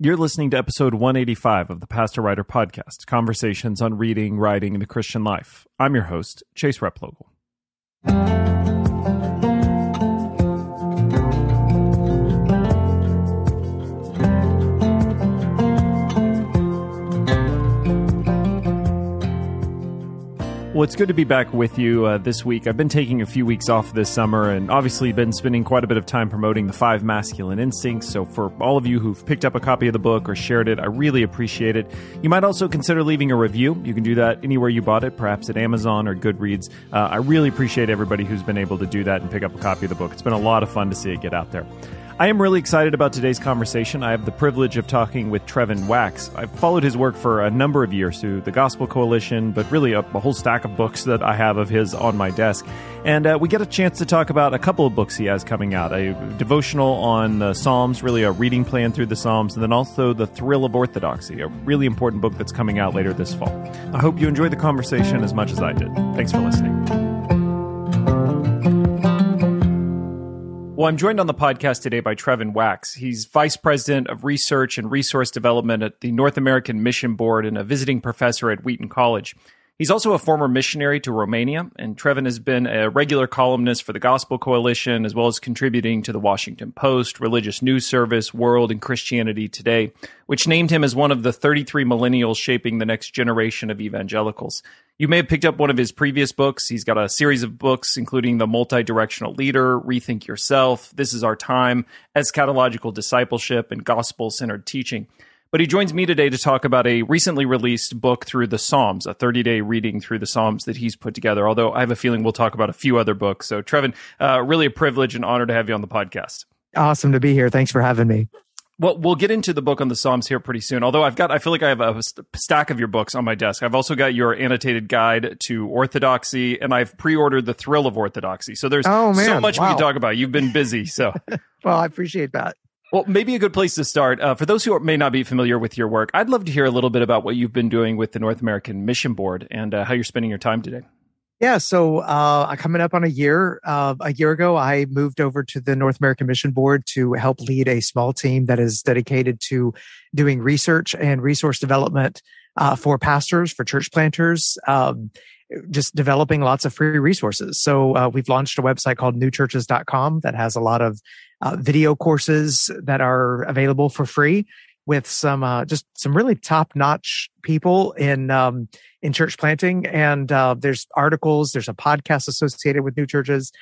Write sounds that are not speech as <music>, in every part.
You're listening to episode 185 of the Pastor Writer Podcast Conversations on Reading, Writing, and the Christian Life. I'm your host, Chase Replogle. Well, it's good to be back with you uh, this week. I've been taking a few weeks off this summer and obviously been spending quite a bit of time promoting the five masculine instincts. So, for all of you who've picked up a copy of the book or shared it, I really appreciate it. You might also consider leaving a review. You can do that anywhere you bought it, perhaps at Amazon or Goodreads. Uh, I really appreciate everybody who's been able to do that and pick up a copy of the book. It's been a lot of fun to see it get out there. I am really excited about today's conversation. I have the privilege of talking with Trevin Wax. I've followed his work for a number of years through the Gospel Coalition, but really a, a whole stack of books that I have of his on my desk. And uh, we get a chance to talk about a couple of books he has coming out a devotional on the Psalms, really a reading plan through the Psalms, and then also The Thrill of Orthodoxy, a really important book that's coming out later this fall. I hope you enjoyed the conversation as much as I did. Thanks for listening. Well, I'm joined on the podcast today by Trevin Wax. He's Vice President of Research and Resource Development at the North American Mission Board and a visiting professor at Wheaton College. He's also a former missionary to Romania, and Trevin has been a regular columnist for the Gospel Coalition, as well as contributing to the Washington Post, Religious News Service, World, and Christianity Today, which named him as one of the 33 millennials shaping the next generation of evangelicals. You may have picked up one of his previous books. He's got a series of books, including The Multi-Directional Leader, Rethink Yourself, This is Our Time, Eschatological Discipleship, and Gospel-Centered Teaching. But he joins me today to talk about a recently released book through the Psalms, a 30 day reading through the Psalms that he's put together. Although I have a feeling we'll talk about a few other books. So, Trevin, uh, really a privilege and honor to have you on the podcast. Awesome to be here. Thanks for having me. Well, we'll get into the book on the Psalms here pretty soon. Although I've got, I feel like I have a stack of your books on my desk. I've also got your annotated guide to Orthodoxy, and I've pre-ordered the Thrill of Orthodoxy. So there's oh, so much wow. we can talk about. You've been busy, so. <laughs> well, I appreciate that. Well, maybe a good place to start. Uh, for those who may not be familiar with your work, I'd love to hear a little bit about what you've been doing with the North American Mission Board and uh, how you're spending your time today. Yeah, so uh, coming up on a year. Uh, a year ago, I moved over to the North American Mission Board to help lead a small team that is dedicated to doing research and resource development uh, for pastors, for church planters, um, just developing lots of free resources. So uh, we've launched a website called newchurches.com that has a lot of uh, video courses that are available for free with some uh, just some really top notch people in um, in church planting. And uh, there's articles, there's a podcast associated with new churches.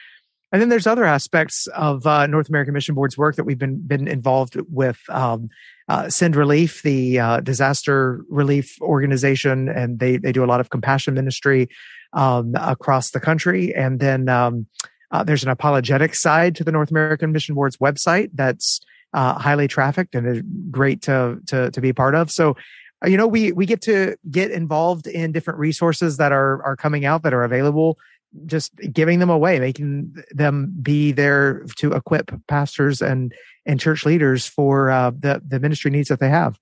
And then there's other aspects of uh, North American Mission Board's work that we've been been involved with. Um, uh, Send Relief, the uh, disaster relief organization, and they they do a lot of compassion ministry um, across the country. And then um, uh, there's an apologetic side to the North American Mission Board's website that's uh, highly trafficked and great to to to be part of. So. You know, we we get to get involved in different resources that are are coming out that are available just giving them away, making them be there to equip pastors and and church leaders for uh, the the ministry needs that they have.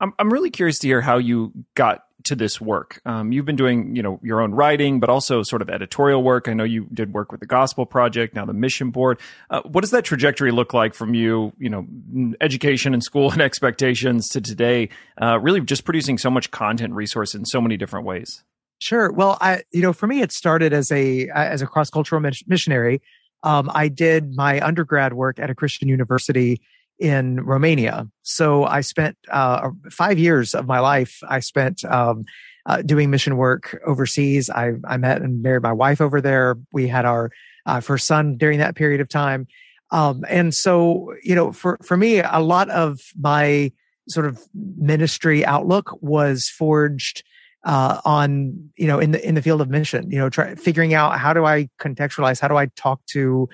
I'm I'm really curious to hear how you got to this work. Um, you've been doing you know your own writing, but also sort of editorial work. I know you did work with the Gospel Project, now the Mission Board. Uh, what does that trajectory look like from you? You know, education and school <laughs> and expectations to today. Uh, really, just producing so much content resource in so many different ways. Sure. Well, I, you know, for me, it started as a as a cross cultural missionary. Um, I did my undergrad work at a Christian university in Romania. So I spent uh, five years of my life. I spent um, uh, doing mission work overseas. I, I met and married my wife over there. We had our uh, first son during that period of time. Um, and so, you know, for for me, a lot of my sort of ministry outlook was forged uh, on you know in the in the field of mission you know try figuring out how do i contextualize how do i talk to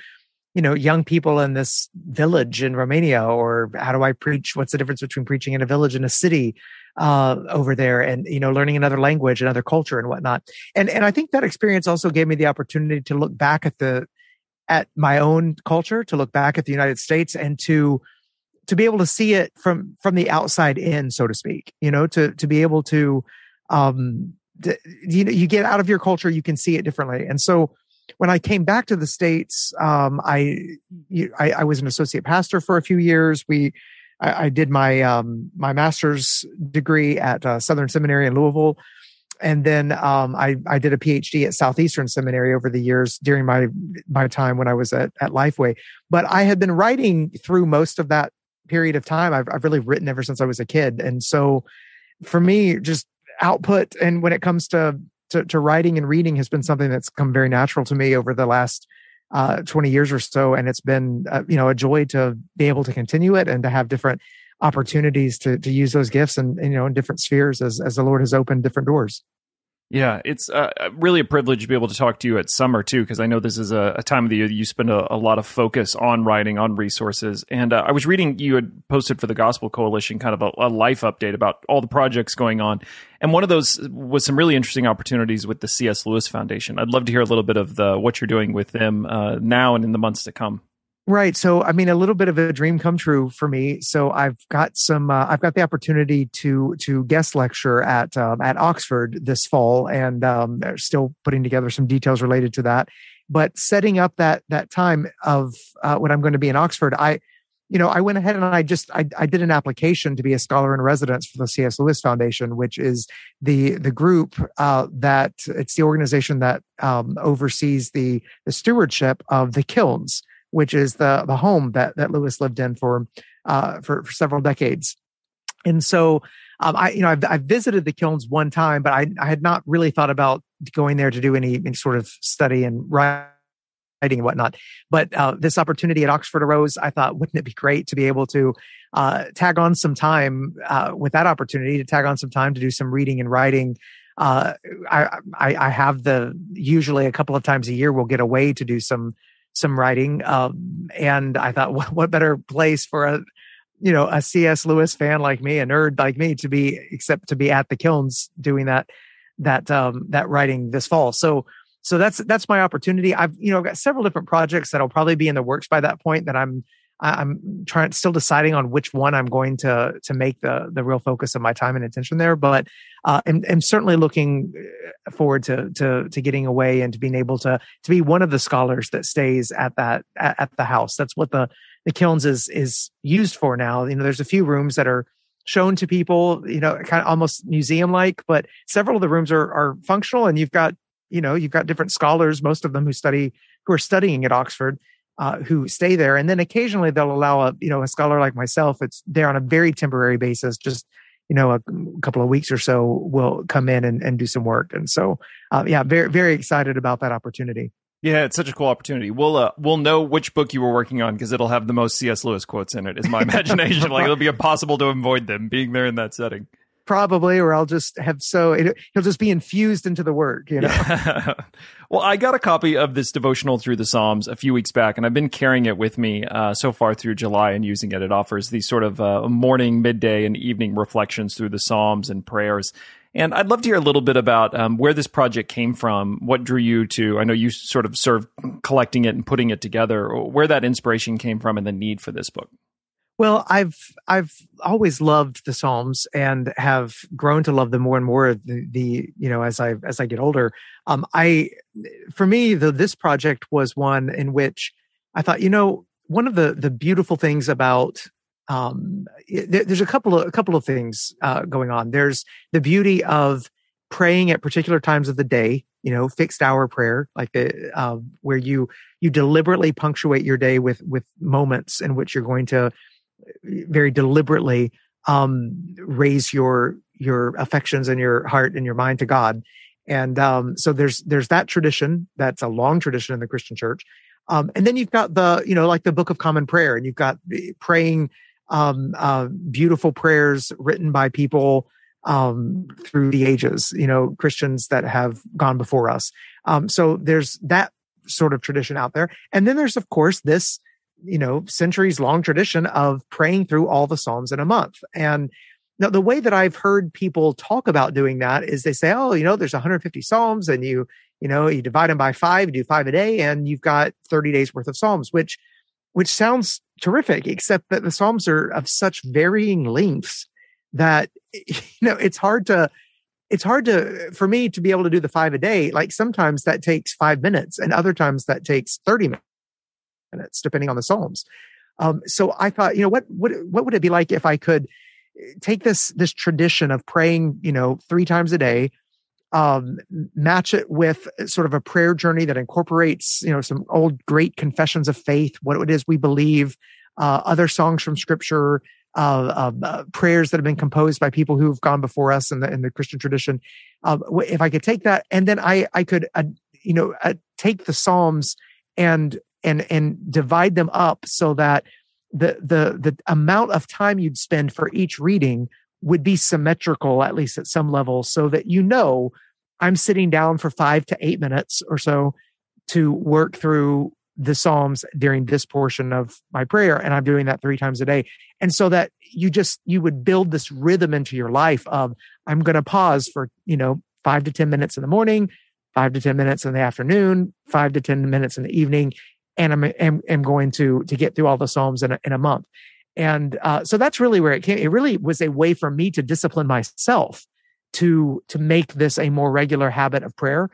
you know young people in this village in romania or how do i preach what's the difference between preaching in a village and a city uh, over there and you know learning another language another culture and whatnot. And and i think that experience also gave me the opportunity to look back at the at my own culture to look back at the united states and to to be able to see it from from the outside in so to speak you know to to be able to um, you know, you get out of your culture, you can see it differently. And so when I came back to the States, um, I, I, I was an associate pastor for a few years. We, I, did my um, my master's degree at uh, Southern Seminary in Louisville, and then um, I I did a PhD at Southeastern Seminary over the years during my my time when I was at at Lifeway. But I had been writing through most of that period of time. I've I've really written ever since I was a kid, and so for me, just output and when it comes to to, to writing and reading has been something that's come very natural to me over the last uh, 20 years or so. And it's been, uh, you know, a joy to be able to continue it and to have different opportunities to, to use those gifts and, you know, in different spheres as, as the Lord has opened different doors. Yeah, it's uh, really a privilege to be able to talk to you at summer too, because I know this is a, a, time of the year that you spend a, a, lot of focus on writing, on resources. And uh, I was reading you had posted for the Gospel Coalition kind of a, a, life update about all the projects going on, and one of those was some really interesting opportunities with the C.S. Lewis Foundation. I'd love to hear a little bit of the what you're doing with them uh, now and in the months to come. Right. So, I mean, a little bit of a dream come true for me. So, I've got some. Uh, I've got the opportunity to to guest lecture at um, at Oxford this fall, and um, they're still putting together some details related to that. But setting up that that time of uh, when I'm going to be in Oxford, I, you know, I went ahead and I just I, I did an application to be a scholar in residence for the C.S. Lewis Foundation, which is the the group uh, that it's the organization that um, oversees the the stewardship of the kilns which is the the home that that Lewis lived in for uh, for, for several decades. And so, um, I you know I've, I've visited the kilns one time, but I I had not really thought about going there to do any, any sort of study and writing and whatnot. But uh, this opportunity at Oxford arose. I thought, wouldn't it be great to be able to uh, tag on some time uh, with that opportunity to tag on some time to do some reading and writing. Uh, I, I, I have the usually a couple of times a year we'll get away to do some some writing. Um, and I thought, <laughs> what, what better place for a, you know, a C.S. Lewis fan like me, a nerd like me, to be except to be at the kilns doing that, that, um, that writing this fall. So, so that's that's my opportunity. I've you know I've got several different projects that'll probably be in the works by that point that I'm I'm trying still deciding on which one I'm going to to make the the real focus of my time and attention there. But uh, I'm, I'm certainly looking uh, forward to to to getting away and to being able to to be one of the scholars that stays at that at, at the house. That's what the the kilns is is used for now. You know, there's a few rooms that are shown to people, you know, kind of almost museum like, but several of the rooms are are functional, and you've got you know you've got different scholars, most of them who study who are studying at Oxford uh, who stay there, and then occasionally they'll allow a you know a scholar like myself. It's there on a very temporary basis, just you know a, couple of weeks or so will come in and, and do some work. And so uh, yeah, very very excited about that opportunity. Yeah, it's such a cool opportunity. We'll uh, we'll know which book you were working on because it'll have the most C.S. Lewis quotes in it. Is my <laughs> imagination like it'll be impossible to avoid them being there in that setting probably, or I'll just have so it, he'll just be infused into the work. You know. Yeah. <laughs> well, I got a copy of this devotional through the Psalms a few weeks back, and I've been carrying it with me uh, so far through July and using it. It offers these sort of uh, morning, midday, and evening reflections through the Psalms and prayers. And I'd love to hear a little bit about um, where this project came from. What drew you to? I know you sort of served collecting it and putting it together. Where that inspiration came from, and the need for this book. Well, I've I've always loved the Psalms and have grown to love them more and more. The, the you know as I as I get older, um, I for me the this project was one in which I thought you know one of the the beautiful things about um, there, there's a couple of a couple of things uh, going on. There's the beauty of praying at particular times of the day you know fixed hour prayer like the uh, where you you deliberately punctuate your day with with moments in which you're going to very deliberately um, raise your your affections and your heart and your mind to God. And um, so there's there's that tradition that's a long tradition in the Christian church. Um, and then you've got the you know like the Book of Common Prayer, and you've got praying um, uh, beautiful prayers written by people um, through the ages. You know Christians that have gone before us. Um, so there's that sort of tradition out there, and then there's of course this you know, centuries long tradition of praying through all the Psalms in a month. And now the way that I've heard people talk about doing that is they say, oh, you know, there's 150 Psalms and you, you know, you divide them by five, you do five a day and you've got 30 days worth of Psalms, which, which sounds terrific, except that the Psalms are of such varying lengths that, <laughs> you know, it's hard to, it's hard to, for me to be able to do the five a day. Like sometimes that takes five minutes and other times that takes 30 minutes minutes, depending on the Psalms. Um, so I thought, you know, what, what, what would it be like if I could take this, this tradition of praying, you know, three times a day, um, match it with sort of a prayer journey that incorporates, you know, some old great confessions of faith, what it is we believe, uh, other songs from scripture, uh, uh, prayers that have been composed by people who've gone before us in the in the Christian tradition. Um, if I could take that, and then I I could uh, you know uh, take the Psalms and and and divide them up so that the the the amount of time you'd spend for each reading would be symmetrical at least at some level so that you know i'm sitting down for 5 to 8 minutes or so to work through the psalms during this portion of my prayer and i'm doing that 3 times a day. And so that you just you would build this rhythm into your life of i'm going to pause for you know 5 to 10 minutes in the morning 5 to 10 minutes in the afternoon 5 to 10 minutes in the evening and I'm, am, am going to to get through all the Psalms in a, in a month. And uh, so that's really where it came. It really was a way for me to discipline myself to to make this a more regular habit of prayer.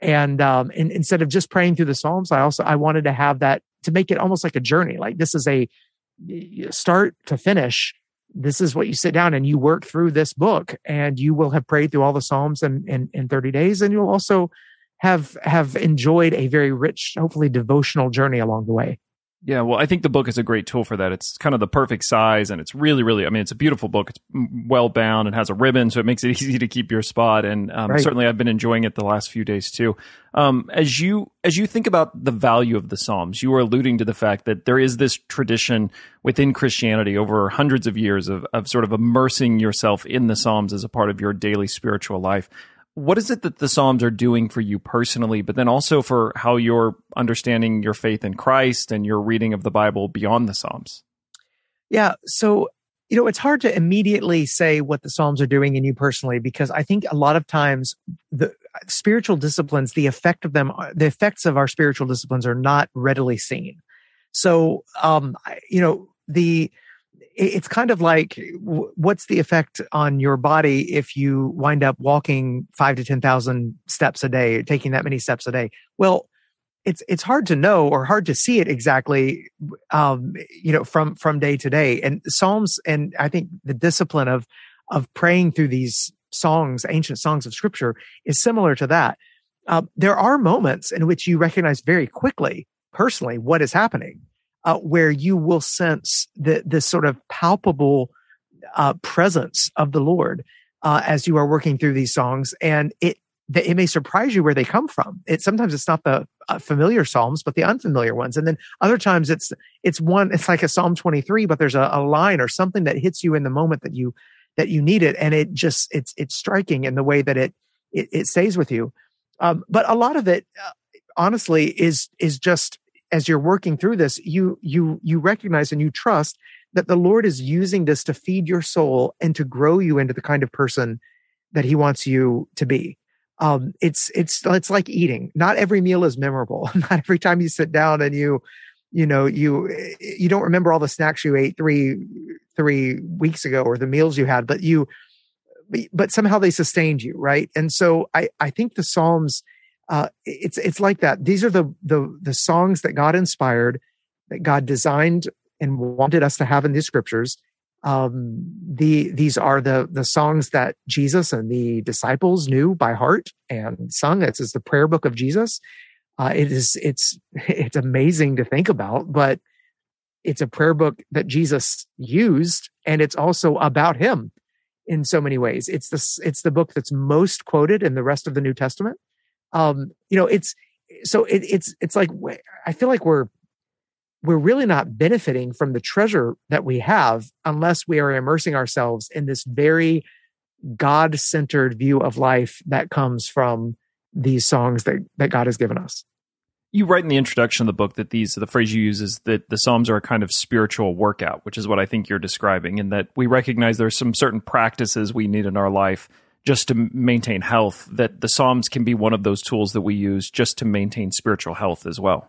And, um, and instead of just praying through the Psalms, I also I wanted to have that to make it almost like a journey. Like this is a start to finish. This is what you sit down and you work through this book, and you will have prayed through all the Psalms in in, in 30 days, and you'll also have have enjoyed a very rich, hopefully devotional journey along the way. Yeah, well, I think the book is a great tool for that. It's kind of the perfect size, and it's really, really. I mean, it's a beautiful book. It's well bound and has a ribbon, so it makes it <laughs> easy to keep your spot. And um, right. certainly, I've been enjoying it the last few days too. Um, as you as you think about the value of the Psalms, you were alluding to the fact that there is this tradition within Christianity over hundreds of years of of sort of immersing yourself in the Psalms as a part of your daily spiritual life what is it that the Psalms are doing for you personally, but then also for how you're understanding your faith in Christ and your reading of the Bible beyond the Psalms? Yeah. So, you know, it's hard to immediately say what the Psalms are doing in you personally, because I think a lot of times the spiritual disciplines, the effect of them, the effects of our spiritual disciplines are not readily seen. So, um, you know, the, it's kind of like what's the effect on your body if you wind up walking five to 10,000 steps a day, taking that many steps a day? Well, it's, it's hard to know or hard to see it exactly, um, you know, from, from day to day. And Psalms, and I think the discipline of, of praying through these songs, ancient songs of scripture is similar to that. Uh, there are moments in which you recognize very quickly, personally, what is happening uh, where you will sense the, this sort of palpable uh, presence of the Lord uh, as you are working through these songs. And it, it may surprise you where they come from. It sometimes it's not the uh, familiar psalms, but the unfamiliar ones. And then other times it's it's one. It's like a Psalm twenty three, but there's a, a line or something that hits you in the moment that you that you need it, and it just it's it's striking in the way that it it, it stays with you. Um, but a lot of it, uh, honestly, is is just as you're working through this, you you you recognize and you trust that the Lord is using this to feed your soul and to grow you into the kind of person that He wants you to be. Um, it's it's it's like eating. Not every meal is memorable. <laughs> Not every time you sit down and you you know you you don't remember all the snacks you ate three three weeks ago or the meals you had, but you but somehow they sustained you, right? And so I I think the Psalms uh, it's it's like that. These are the the the songs that God inspired, that God designed and wanted us to have in these scriptures. Um, the these are the the songs that Jesus and the disciples knew by heart and sung. It's, it's the prayer book of Jesus. Uh, it is it's <laughs> it's amazing to think about, but it's a prayer book that Jesus used, and it's also about Him in so many ways. It's the it's the book that's most quoted in the rest of the New Testament um, you know, it's so it, it's it's like I feel like we're we're really not benefiting from the treasure that we have unless we are immersing ourselves in this very God centered view of life that comes from these songs that, that God has given us. You write in the introduction of the book that these, the phrase you use is that the Psalms are a kind of spiritual workout, which is what I think you're describing, and that we recognize there's some certain practices we need in our life just to maintain health, that the Psalms can be one of those tools that we use just to maintain spiritual health as well.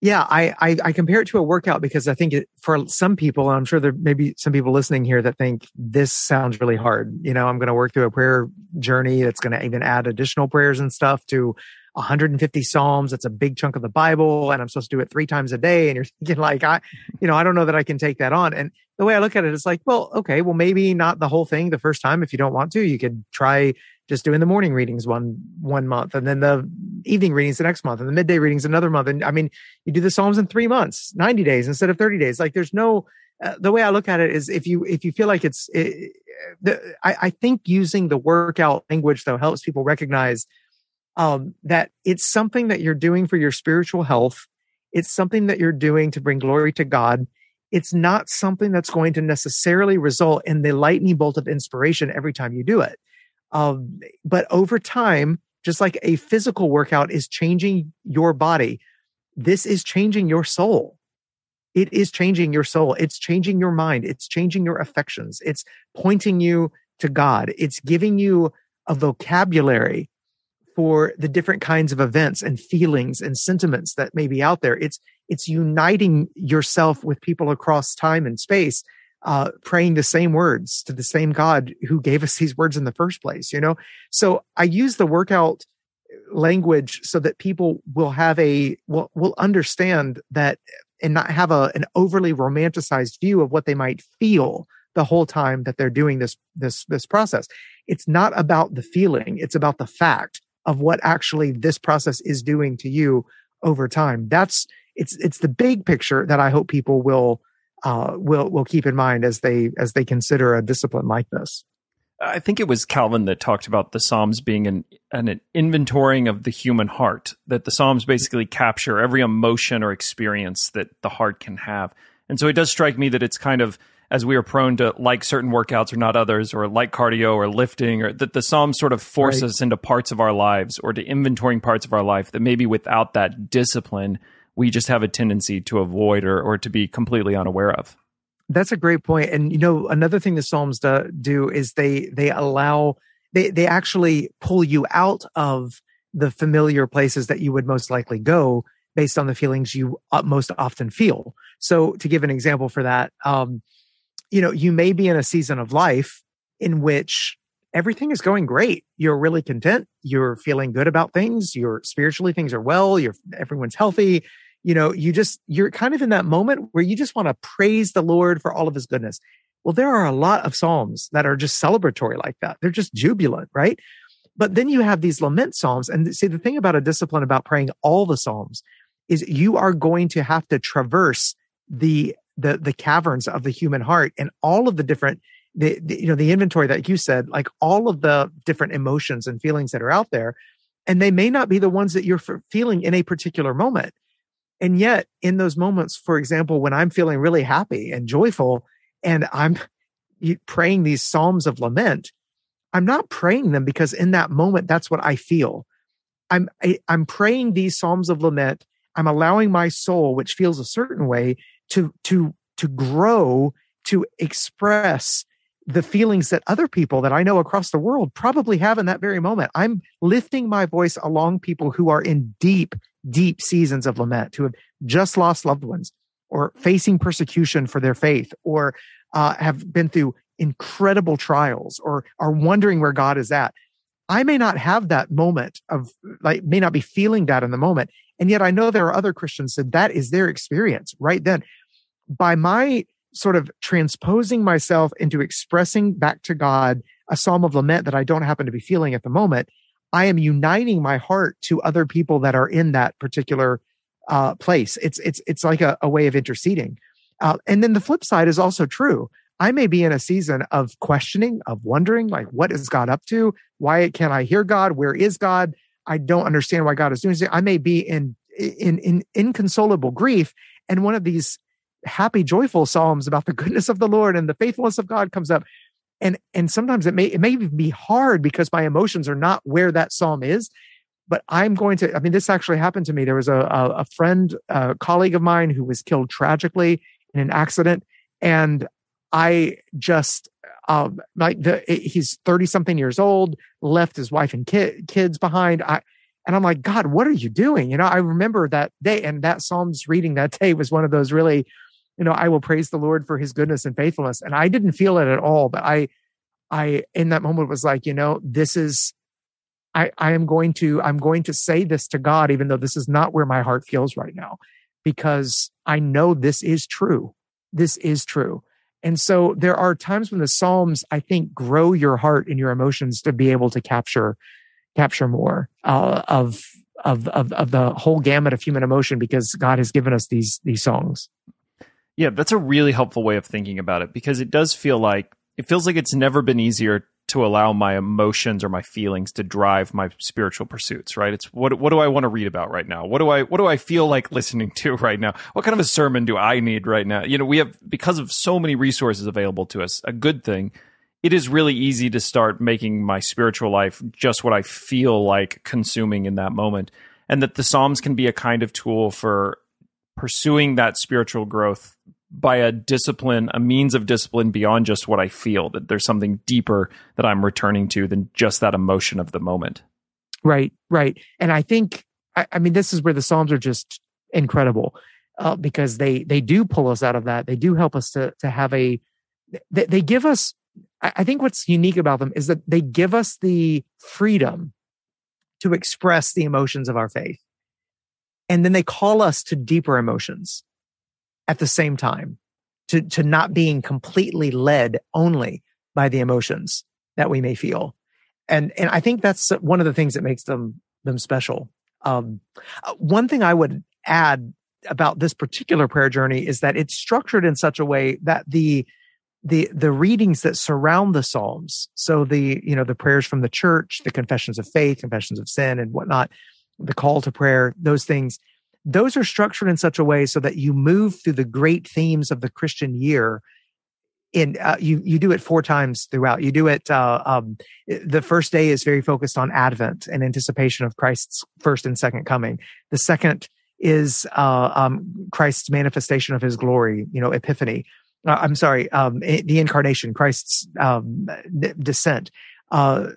Yeah, I, I, I compare it to a workout because I think it, for some people, I'm sure there may be some people listening here that think this sounds really hard. You know, I'm going to work through a prayer journey that's going to even add additional prayers and stuff to 150 Psalms. That's a big chunk of the Bible and I'm supposed to do it three times a day. And you're <laughs> thinking like, I, you know, I don't know that I can take that on. And the way I look at it, it is like, well, okay, well, maybe not the whole thing the first time. If you don't want to, you could try just doing the morning readings one, one month and then the evening readings the next month and the midday readings another month. And I mean, you do the Psalms in three months, 90 days instead of 30 days. Like there's no, uh, the way I look at it is if you, if you feel like it's, it, the, I, I think using the workout language though helps people recognize um, that it's something that you're doing for your spiritual health. It's something that you're doing to bring glory to God. It's not something that's going to necessarily result in the lightning bolt of inspiration every time you do it. Um, but over time, just like a physical workout is changing your body, this is changing your soul. It is changing your soul. It's changing your mind. It's changing your affections. It's pointing you to God. It's giving you a vocabulary for the different kinds of events and feelings and sentiments that may be out there. It's, it's uniting yourself with people across time and space, uh, praying the same words to the same God who gave us these words in the first place, you know? So I use the workout language so that people will have a, will, will understand that and not have a, an overly romanticized view of what they might feel the whole time that they're doing this, this, this process. It's not about the feeling. It's about the fact of what actually this process is doing to you over time. That's it's it's the big picture that I hope people will uh, will will keep in mind as they as they consider a discipline like this. I think it was Calvin that talked about the Psalms being an, an inventorying of the human heart, that the Psalms basically capture every emotion or experience that the heart can have. And so it does strike me that it's kind of as we are prone to like certain workouts or not others, or like cardio or lifting, or that the Psalms sort of force right. us into parts of our lives or to inventorying parts of our life that maybe without that discipline, we just have a tendency to avoid or, or to be completely unaware of. That's a great point. And you know, another thing the Psalms do, do is they they allow they they actually pull you out of the familiar places that you would most likely go based on the feelings you uh, most often feel. So to give an example for that, um, you know, you may be in a season of life in which everything is going great. You're really content. You're feeling good about things. You're spiritually things are well. You're everyone's healthy. You know, you just you're kind of in that moment where you just want to praise the Lord for all of his goodness. Well, there are a lot of psalms that are just celebratory like that. They're just jubilant, right? But then you have these lament psalms. And see, the thing about a discipline about praying all the psalms is you are going to have to traverse the the the caverns of the human heart and all of the different the, the, you know the inventory that you said like all of the different emotions and feelings that are out there and they may not be the ones that you're feeling in a particular moment. And yet in those moments for example when i'm feeling really happy and joyful and i'm praying these psalms of lament i'm not praying them because in that moment that's what i feel. I'm I, am i am praying these psalms of lament. I'm allowing my soul which feels a certain way to to to grow to express the feelings that other people that I know across the world probably have in that very moment. I'm lifting my voice along people who are in deep, deep seasons of lament, who have just lost loved ones or facing persecution for their faith or uh, have been through incredible trials or are wondering where God is at. I may not have that moment of like, may not be feeling that in the moment. And yet I know there are other Christians that that is their experience right then. By my sort of transposing myself into expressing back to God a psalm of lament that I don't happen to be feeling at the moment, I am uniting my heart to other people that are in that particular uh, place. It's it's it's like a, a way of interceding. Uh, and then the flip side is also true. I may be in a season of questioning, of wondering, like, what is God up to? Why can't I hear God? Where is God? I don't understand why God is doing this. I may be in in in inconsolable grief, and one of these happy, joyful psalms about the goodness of the Lord and the faithfulness of God comes up, and and sometimes it may it may even be hard because my emotions are not where that psalm is. But I'm going to. I mean, this actually happened to me. There was a a, a friend, a colleague of mine, who was killed tragically in an accident, and I just um, like the he's 30 something years old, left his wife and kid, kids behind. I, and I'm like, God, what are you doing? You know, I remember that day and that Psalms reading that day was one of those really, you know, I will praise the Lord for his goodness and faithfulness. And I didn't feel it at all, but I, I, in that moment was like, you know, this is, I, I am going to I'm going to say this to God, even though this is not where my heart feels right now, because I know this is true. This is true. And so there are times when the Psalms, I think, grow your heart and your emotions to be able to capture capture more uh, of, of of of the whole gamut of human emotion because God has given us these these songs. Yeah, that's a really helpful way of thinking about it because it does feel like it feels like it's never been easier to allow my emotions or my feelings to drive my spiritual pursuits right? It's what what do i want to read about right now? What do i what do i feel like listening to <laughs> right now? What kind of a sermon do i need right now? You know we have because of so many resources available to us a good thing it is really easy to start making my spiritual life just what i feel like consuming in that moment. And that the psalms can be a kind of tool for pursuing that spiritual growth by a discipline, a means of discipline beyond just what I feel, that there's something deeper that I'm returning to than just that emotion of the moment. Right, right. And I think, I, I mean, this is where the Psalms are just incredible uh, because they they do pull us out of that. They do help us to to have a. They, they give us. I think what's unique about them is that they give us the freedom to express the emotions of our faith, and then they call us to deeper emotions at the same time to, to not being completely led only by the emotions that we may feel. And, and I think that's one of the things that makes them, them special. Um, uh, one thing I would add about this particular prayer journey is that it's structured in such a way that the, the the readings that surround the psalms so the you know the prayers from the church the confessions of faith confessions of sin and whatnot the call to prayer those things those are structured in such a way so that you move through the great themes of the Christian year. In uh, you you do it four times throughout. You do it. Uh, um, the first day is very focused on Advent and anticipation of Christ's first and second coming. The second is uh, um, Christ's manifestation of His glory. You know, Epiphany. Uh, I'm sorry, um, the incarnation, Christ's um, descent. Uh,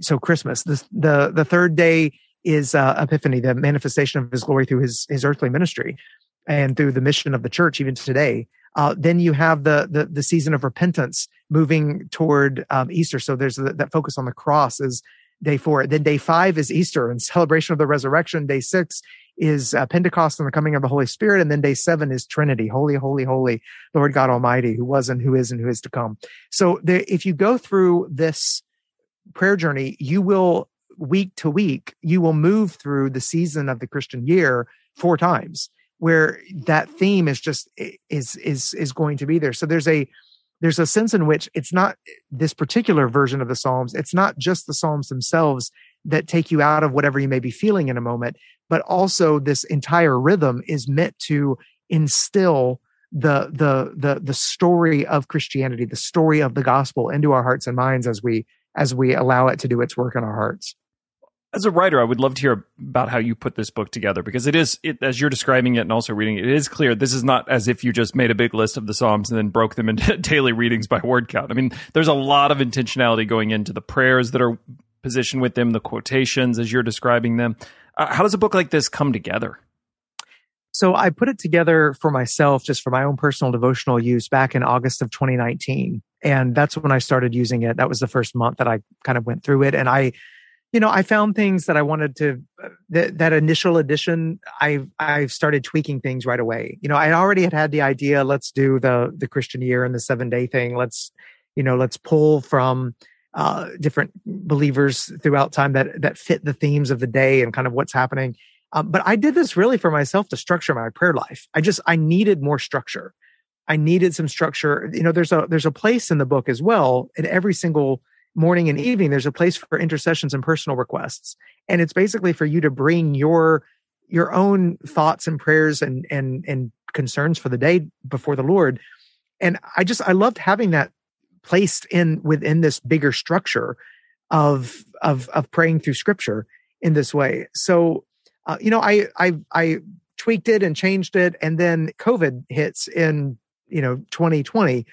so Christmas. The, the the third day is uh, Epiphany, the manifestation of His glory through His His earthly ministry and through the mission of the church, even today. Uh, then you have the, the, the season of repentance moving toward um, Easter. So there's the, that focus on the cross is day four. Then day five is Easter and celebration of the resurrection. Day six is uh, Pentecost and the coming of the Holy Spirit. And then day seven is Trinity, holy, holy, holy, Lord God Almighty, who was and who is and who is to come. So there, if you go through this prayer journey, you will week to week, you will move through the season of the Christian year four times where that theme is just is is is going to be there. So there's a there's a sense in which it's not this particular version of the Psalms, it's not just the Psalms themselves that take you out of whatever you may be feeling in a moment, but also this entire rhythm is meant to instill the the the the story of Christianity, the story of the gospel into our hearts and minds as we as we allow it to do its work in our hearts as a writer, I would love to hear about how you put this book together because it is, it, as you're describing it and also reading it, it is clear this is not as if you just made a big list of the Psalms and then broke them into <laughs> daily readings by word count. I mean, there's a lot of intentionality going into the prayers that are positioned with them, the quotations as you're describing them. Uh, how does a book like this come together? So I put it together for myself, just for my own personal devotional use back in August of 2019. And that's when I started using it. That was the first month that I kind of went through it. And I, you know, I found things that I wanted to uh, that, that initial edition. I I started tweaking things right away. You know, I already had had the idea. Let's do the the Christian year and the seven day thing. Let's you know, let's pull from uh, different believers throughout time that that fit the themes of the day and kind of what's happening. Um, but I did this really for myself to structure my prayer life. I just I needed more structure. I needed some structure. You know, there's a there's a place in the book as well in every single morning and evening there's a place for intercessions and personal requests. And it's basically for you to bring your your own thoughts and prayers and and and concerns for the day before the lord. And i just i loved having that placed in within this bigger structure of of of praying through scripture in this way. So uh, you know i i i tweaked it and changed it. And then covid hits in you know 2020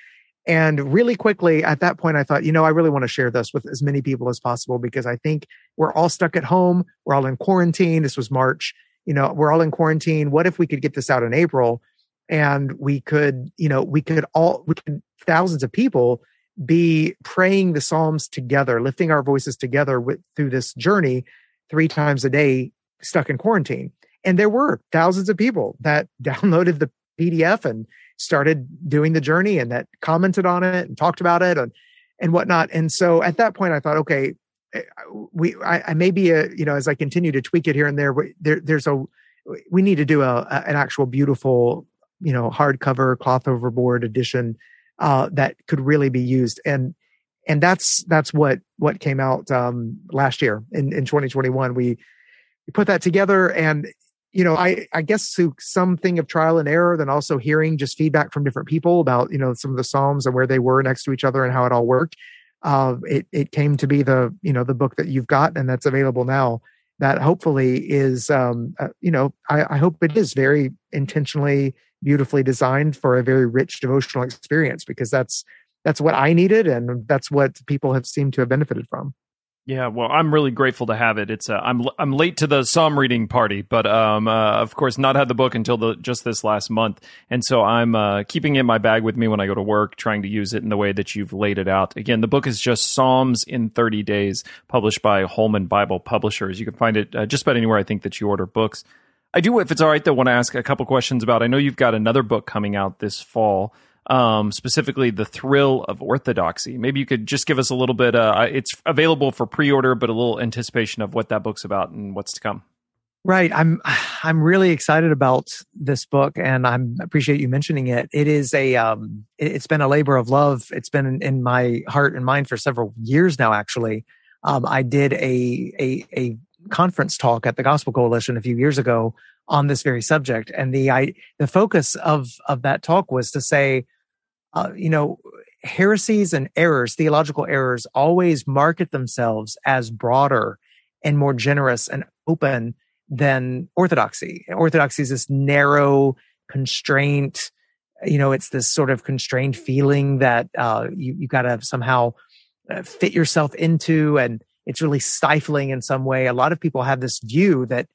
and really quickly at that point, I thought, you know, I really want to share this with as many people as possible because I think we're all stuck at home. We're all in quarantine. This was March. You know, we're all in quarantine. What if we could get this out in April and we could, you know, we could all, we could, thousands of people be praying the Psalms together, lifting our voices together with, through this journey three times a day, stuck in quarantine. And there were thousands of people that <laughs> downloaded the PDF and started doing the journey and that commented on it and talked about it and, and whatnot. And so at that point, I thought, okay, eh, we, I, I may be a, you know, as I continue to tweak it here and there, there there's a, we need to do a, an actual beautiful, you know, hardcover cloth overboard edition uh, that could really be used. And and that's that's what what came out um, last year in in 2021. We we put that together, and you know, I I guess through something of trial and error, then also hearing just feedback from different people about you know some of the psalms and where they were next to each other and how it all worked. Uh, it it came to be the you know the book that you've got and that's available now that hopefully is um, uh, you know I, I, hope it is very intentionally beautifully designed for a very rich devotional experience because that's that's what I needed and that's what people have seemed to have benefited from. Yeah, well, I'm really grateful to have it. It's uh, I'm I'm late to the psalm reading party, but um, uh, of course, not had the book until the, just this last month, and so I'm uh, keeping it in my bag with me when I go to work, trying to use it in the way that you've laid it out. Again, the book is just Psalms in 30 Days, published by Holman Bible Publishers. You can find it uh, just about anywhere I think that you order books. I do, if it's all right, though, want to ask a couple questions about. I know you've got another book coming out this fall, um, specifically the thrill of orthodoxy. Maybe you could just give us a little bit. Uh, it's available for pre-order, but a little anticipation of what that book's about and what's to come. Right, I'm I'm really excited about this book, and I appreciate you mentioning it. It is a um, it's been a labor of love. It's been in, in my heart and mind for several years now. Actually, um, I did a a a conference talk at the Gospel Coalition a few years ago on this very subject, and the I the focus of of that talk was to say, uh, you know, heresies and errors, theological errors, always market themselves as broader and more generous and open than orthodoxy. Orthodoxy is this narrow constraint. You know, it's this sort of constrained feeling that uh, you you got to somehow uh, fit yourself into and it's really stifling in some way. A lot of people have this view that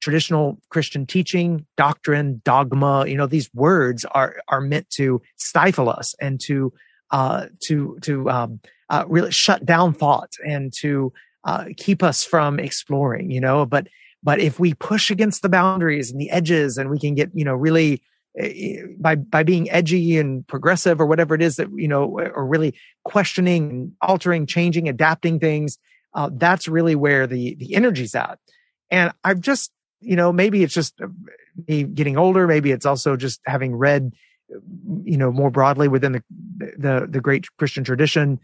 traditional Christian teaching, doctrine, dogma, you know, these words are are meant to stifle us and to uh, to to um, uh, really shut down thought and to uh, keep us from exploring. You know, but but if we push against the boundaries and the edges, and we can get you know really eh, by by being edgy and progressive or whatever it is that you know or really questioning altering changing adapting things uh, that's really where the the energy's at. And I've just, you know, maybe it's just uh, me getting older. Maybe it's also just having read, you know, more broadly within the the, the great Christian tradition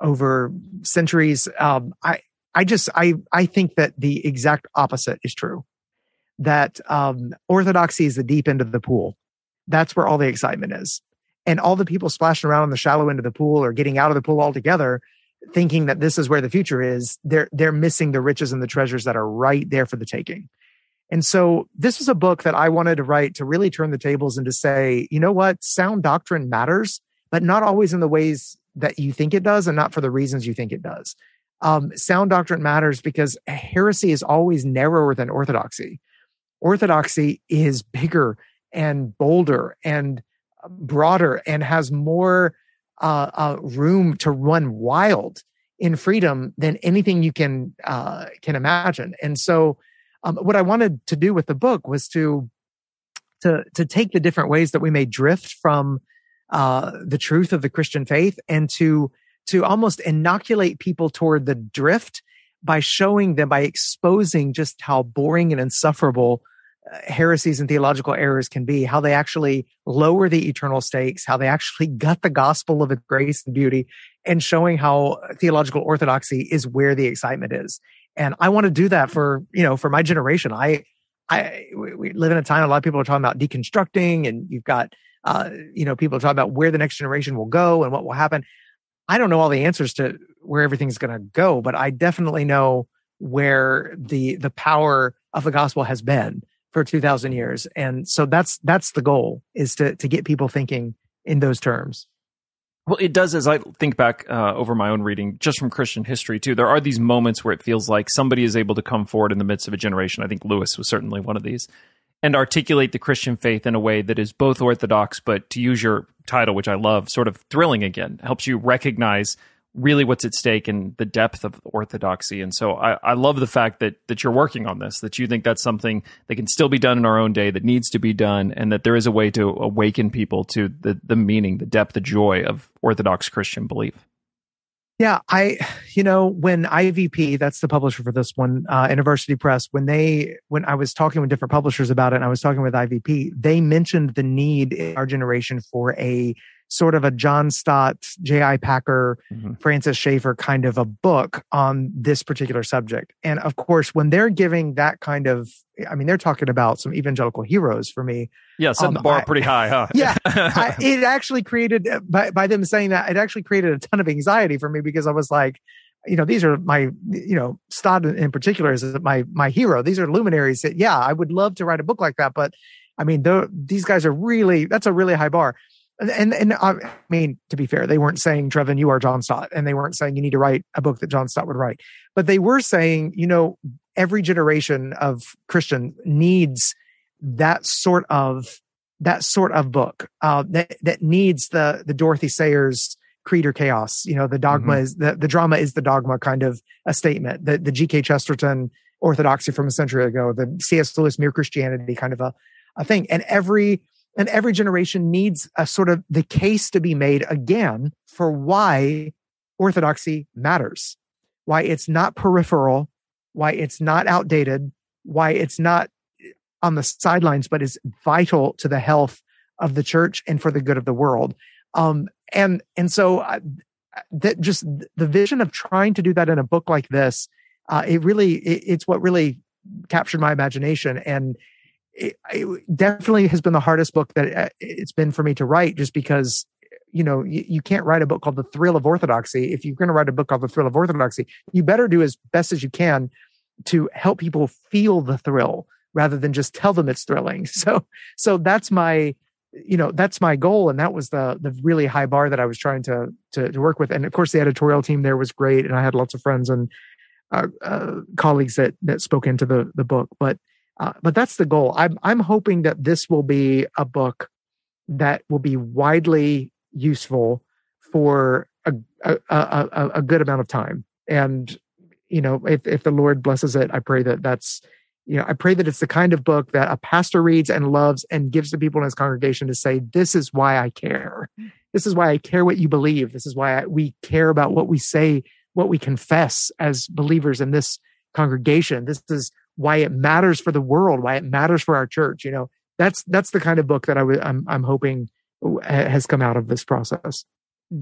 over centuries. Um, I I just I I think that the exact opposite is true. That um, orthodoxy is the deep end of the pool. That's where all the excitement is. And all the people splashing around in the shallow end of the pool or getting out of the pool altogether thinking that this is where the future is, they're they're missing the riches and the treasures that are right there for the taking. And so this was a book that I wanted to write to really turn the tables and to say, you know what, sound doctrine matters, but not always in the ways that you think it does and not for the reasons you think it does. Um, sound doctrine matters because heresy is always narrower than orthodoxy. Orthodoxy is bigger and bolder and broader and has more uh, uh, room to run wild in freedom than anything you can uh, can imagine. And so, um, what I wanted to do with the book was to to to take the different ways that we may drift from uh, the truth of the Christian faith and to to almost inoculate people toward the drift by showing them by exposing just how boring and insufferable heresies and theological errors can be, how they actually lower the eternal stakes, how they actually gut the gospel of grace and beauty, and showing how theological orthodoxy is where the excitement is. And I want to do that for, you know, for my generation. I, I, we live in a time a lot of people are talking about deconstructing and you've got, uh, you know, people talking about where the next generation will go and what will happen. I don't know all the answers to where everything's going to go, but I definitely know where the, the power of the gospel has been for 2000 years and so that's that's the goal is to to get people thinking in those terms well, it does as I think back uh, over my own reading, just from Christian history too. There are these moments where it feels like somebody is able to come forward in the midst of a generation. I think Lewis was certainly one of these, and articulate the Christian faith in a way that is both orthodox, but to use your title, which I love, sort of thrilling again. Helps you recognize really what's at stake and the depth of orthodoxy. And so I, I love the fact that that you're working on this, that you think that's something that can still be done in our own day, that needs to be done, and that there is a way to awaken people to the the meaning, the depth, the joy of Orthodox Christian belief. Yeah, I, you know, when IVP, that's the publisher for this one, uh, InterVarsity Press, when they, when I was talking with different publishers about it and I was talking with IVP, they mentioned the need in our generation for a sort of a John Stott, J.I. Packer, mm-hmm. Francis Schaeffer kind of a book on this particular subject. And of course, when they're giving that kind of, I mean, they're talking about some evangelical heroes for me. Yeah, set um, the bar I, pretty high, huh? <laughs> Yeah. <laughs> I, it actually created, by, by them saying that, it actually created a ton of anxiety for me because I was like, you know, these are my, you know, Stott in particular is my, my hero. These are luminaries that, yeah, I would love to write a book like that. But I mean, these guys are really, that's a really high bar and and I mean to be fair, they weren't saying Trevin, you are John Stott, and they weren't saying you need to write a book that John Stott would write, but they were saying, you know, every generation of Christian needs that sort of that sort of book uh, that that needs the the Dorothy Sayers creed or chaos. You know, the dogma mm-hmm. is the the drama is the dogma kind of a statement. The the G.K. Chesterton orthodoxy from a century ago, the C.S. Lewis mere Christianity kind of a a thing, and every and every generation needs a sort of the case to be made again for why orthodoxy matters, why it's not peripheral, why it's not outdated, why it's not on the sidelines, but is vital to the health of the church and for the good of the world. Um, and and so uh, that just the vision of trying to do that in a book like this, uh, it really it, it's what really captured my imagination and it, it, definitely has been the hardest book that uh, it's been for me to write just because you know you, you can't write a book called the thrill of orthodoxy. If you're going to write a book called the thrill of orthodoxy you better do as best as you can to help people feel the thrill rather than just tell them it's thrilling. <laughs> So so that's my you know that's my goal and that was the the really high bar that i was trying to to, to work with. And of course the editorial team there was great and i had lots of friends and uh, uh, colleagues that that spoke into the the book. But uh, but that's the goal. I'm I'm hoping that this will be a book that will be widely useful for a a, a, a good amount of time. And you know, if if the Lord blesses it, I pray that that's you know, I pray that it's the kind of book that a pastor reads and loves and gives to people in his congregation to say, "This is why I care. This is why I care what you believe. This is why I, we care about what we say, what we confess as believers in this congregation. This is why it matters for the world, why it matters for our church. You know, that's that's the kind of book that I w- I'm I'm hoping has come out of this process.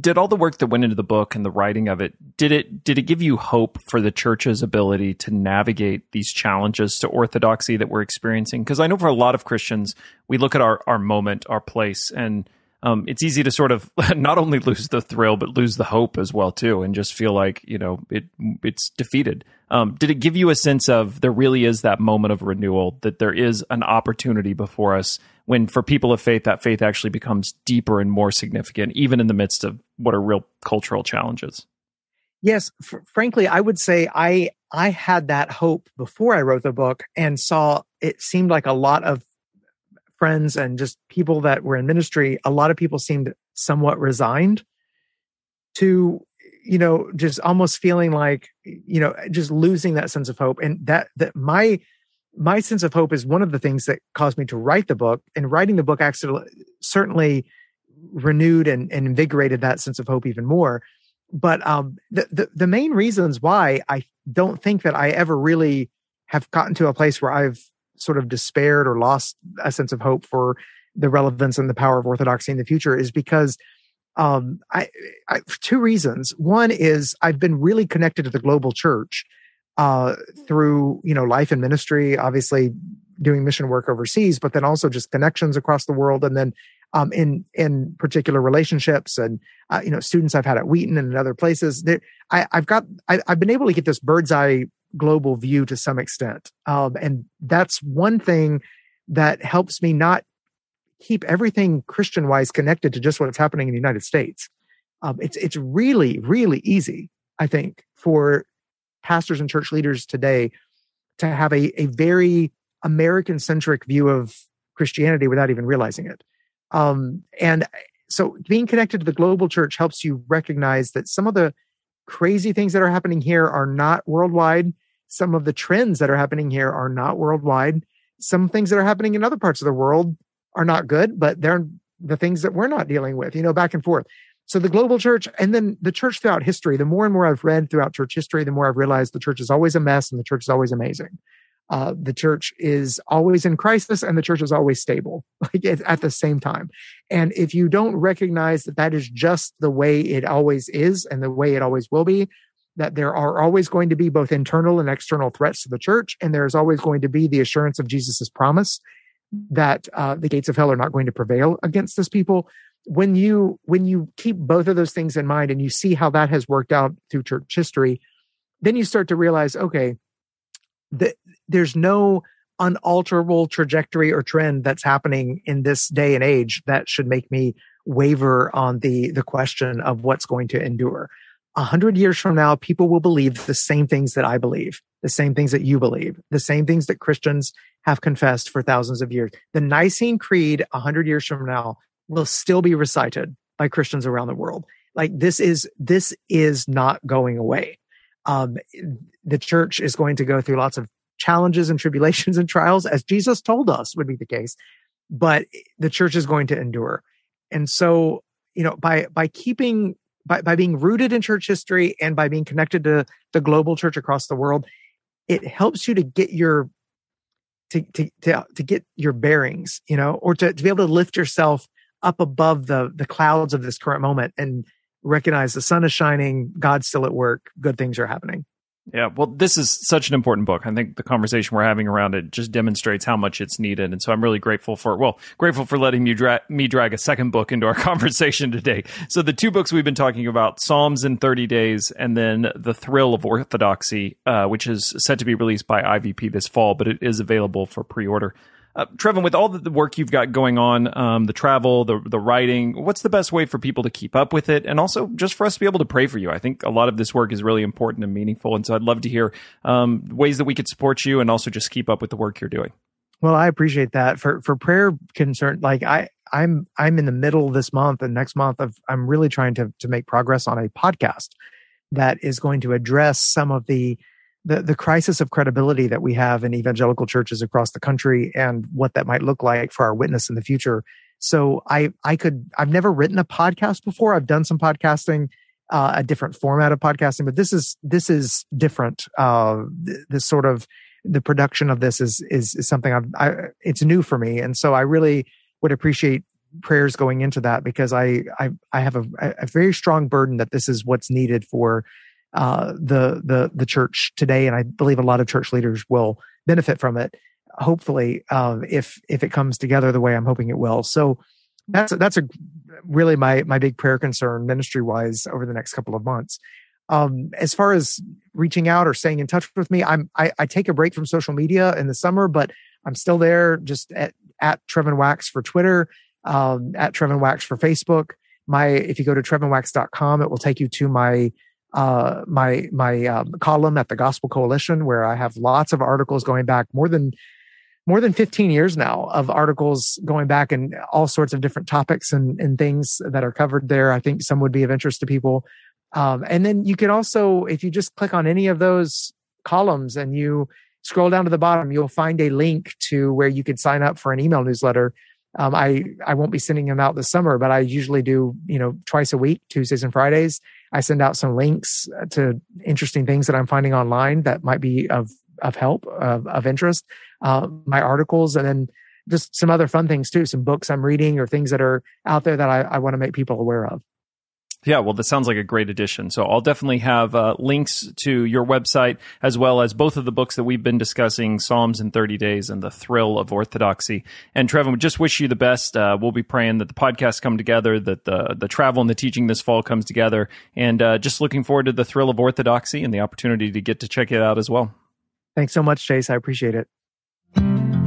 Did all the work that went into the book and the writing of it did it did it give you hope for the church's ability to navigate these challenges to orthodoxy that we're experiencing? Because I know for a lot of Christians, we look at our our moment, our place, and um, it's easy to sort of <laughs> not only lose the thrill but lose the hope as well too, and just feel like you know it it's defeated. Um, did it give you a sense of there really is that moment of renewal, that there is an opportunity before us when, for people of faith, that faith actually becomes deeper and more significant, even in the midst of what are real cultural challenges? Yes, f- frankly, I would say I I had that hope before I wrote the book and saw it seemed like a lot of friends and just people that were in ministry, a lot of people seemed somewhat resigned to, you know, just almost feeling like, you know, just losing that sense of hope. And that, that my, my sense of hope is one of the things that caused me to write the book and writing the book actually certainly renewed and, and invigorated that sense of hope even more. But um, the, the, the main reasons why I don't think that I ever really have gotten to a place where I've sort of despaired or lost a sense of hope for the relevance and the power of orthodoxy in the future is because um, I, I two reasons. One is I've been really connected to the global church uh, through you know life and ministry, obviously doing mission work overseas, but then also just connections across the world, and then um, in in particular relationships and uh, you know students I've had at Wheaton and in other places. There, I, have got I, have been able to get this bird's eye global view to some extent. Um, and that's one thing that helps me not keep everything Christian wise connected to just what's happening in the United States. Um, it's, it's really, really easy, I think, for pastors and church leaders today to have a, a very American centric view of Christianity without even realizing it. Um, and so being connected to the global church helps you recognize that some of the crazy things that are happening here are not worldwide. Some of the trends that are happening here are not worldwide. Some things that are happening in other parts of the world are not good, but they're the things that we're not dealing with, you know, back and forth. So the global church and then the church throughout history, the more and more I've read throughout church history, the more I've realized the church is always a mess and the church is always amazing. Uh, the church is always in crisis and the church is always stable <laughs> like at the same time. And if you don't recognize that that is just the way it always is and the way it always will be, that there are always going to be both internal and external threats to the church, and there's always going to be the assurance of Jesus' promise that uh, the gates of hell are not going to prevail against this people. When you when you keep both of those things in mind and you see how that has worked out through church history then you start to realize okay that there's no unalterable trajectory or trend that's happening in this day and age that should make me waver on the the question of what's going to endure a hundred years from now people will believe the same things that i believe the same things that you believe the same things that christians have confessed for thousands of years the nicene creed a hundred years from now will still be recited by Christians around the world. Like this is, this is not going away. Um, the church is going to go through lots of challenges and tribulations and trials as Jesus told us would be the case, but the church is going to endure. And so, you know, by, by keeping, by, by being rooted in church history and by being connected to the global church across the world, it helps you to get your to, to, to, to get your bearings, you know, or to, to be able to lift yourself up above the the clouds of this current moment and recognize the sun is shining, God's still at work, good things are happening. Yeah, well, this is such an important book. I think the conversation we're having around it just demonstrates how much it's needed, and so I'm really grateful for well, grateful for letting you dra- me drag a second book into our <laughs> conversation today. So the two books we've been talking about: Psalms in 30 Days, and then The Thrill of Orthodoxy, uh, which is set to be released by IVP this fall, but it is available for pre-order. Uh, Trevin, with all the work you've got going on, um, the travel, the the writing, what's the best way for people to keep up with it, and also just for us to be able to pray for you? I think a lot of this work is really important and meaningful, and so I'd love to hear um, ways that we could support you, and also just keep up with the work you're doing. Well, I appreciate that. For for prayer concern, like I I'm I'm in the middle this month and next month of I'm really trying to to make progress on a podcast that is going to address some of the the, the crisis of credibility that we have in evangelical churches across the country and what that might look like for our witness in the future. So I, I could, I've never written a podcast before. I've done some podcasting, uh, a different format of podcasting, but this is, this is different. Uh, this sort of, the production of this is, is, is something I've, I, it's new for me. And so I really would appreciate prayers going into that because I, I, I have a, a very strong burden that this is what's needed for uh, the the the church today, and I believe a lot of church leaders will benefit from it. Hopefully, uh, if if it comes together the way I'm hoping it will. So that's that's a really my my big prayer concern ministry wise over the next couple of months. Um, as far as reaching out or staying in touch with me, I'm I, I take a break from social media in the summer, but I'm still there. Just at at Trevin Wax for Twitter, um, at Trevin Wax for Facebook. My if you go to trevinwax.com, it will take you to my uh, my my um, column at the Gospel Coalition, where I have lots of articles going back more than more than 15 years now of articles going back and all sorts of different topics and, and things that are covered there. I think some would be of interest to people. Um, and then you can also, if you just click on any of those columns and you scroll down to the bottom, you'll find a link to where you could sign up for an email newsletter. Um, I I won't be sending them out this summer, but I usually do you know twice a week, Tuesdays and Fridays, I send out some links to interesting things that I'm finding online that might be of of help of, of interest. Uh, my articles and then just some other fun things too, some books I'm reading or things that are out there that I, I want to make people aware of. Yeah, well, this sounds like a great addition. So I'll definitely have uh, links to your website as well as both of the books that we've been discussing Psalms in 30 Days and The Thrill of Orthodoxy. And Trevin, we just wish you the best. Uh, we'll be praying that the podcasts come together, that the, the travel and the teaching this fall comes together, and uh, just looking forward to The Thrill of Orthodoxy and the opportunity to get to check it out as well. Thanks so much, Chase. I appreciate it.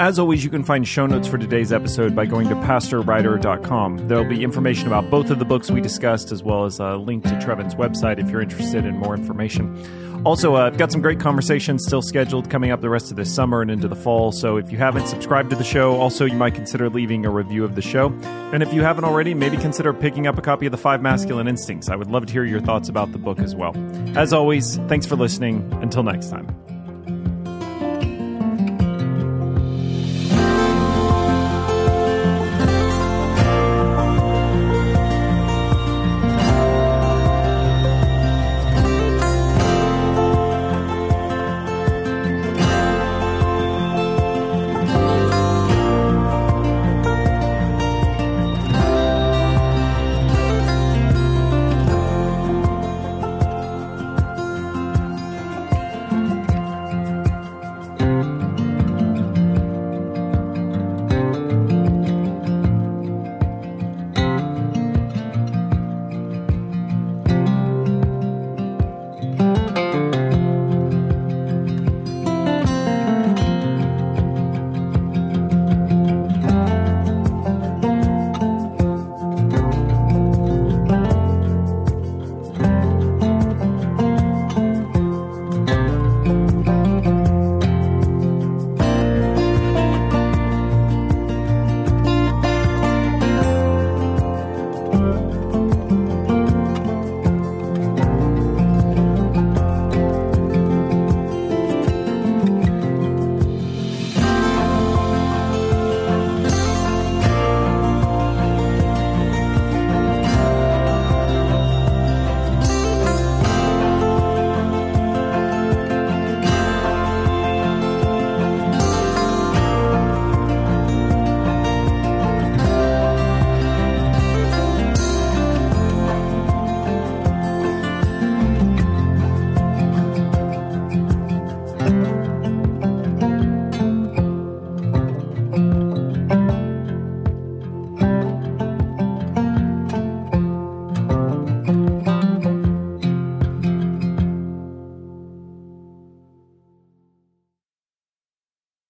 As always, you can find show notes for today's episode by going to pastorwriter.com. There'll be information about both of the books we discussed, as well as a link to Trevin's website if you're interested in more information. Also, uh, I've got some great conversations still scheduled coming up the rest of this summer and into the fall. So if you haven't subscribed to the show, also you might consider leaving a review of the show. And if you haven't already, maybe consider picking up a copy of The Five Masculine Instincts. I would love to hear your thoughts about the book as well. As always, thanks for listening. Until next time.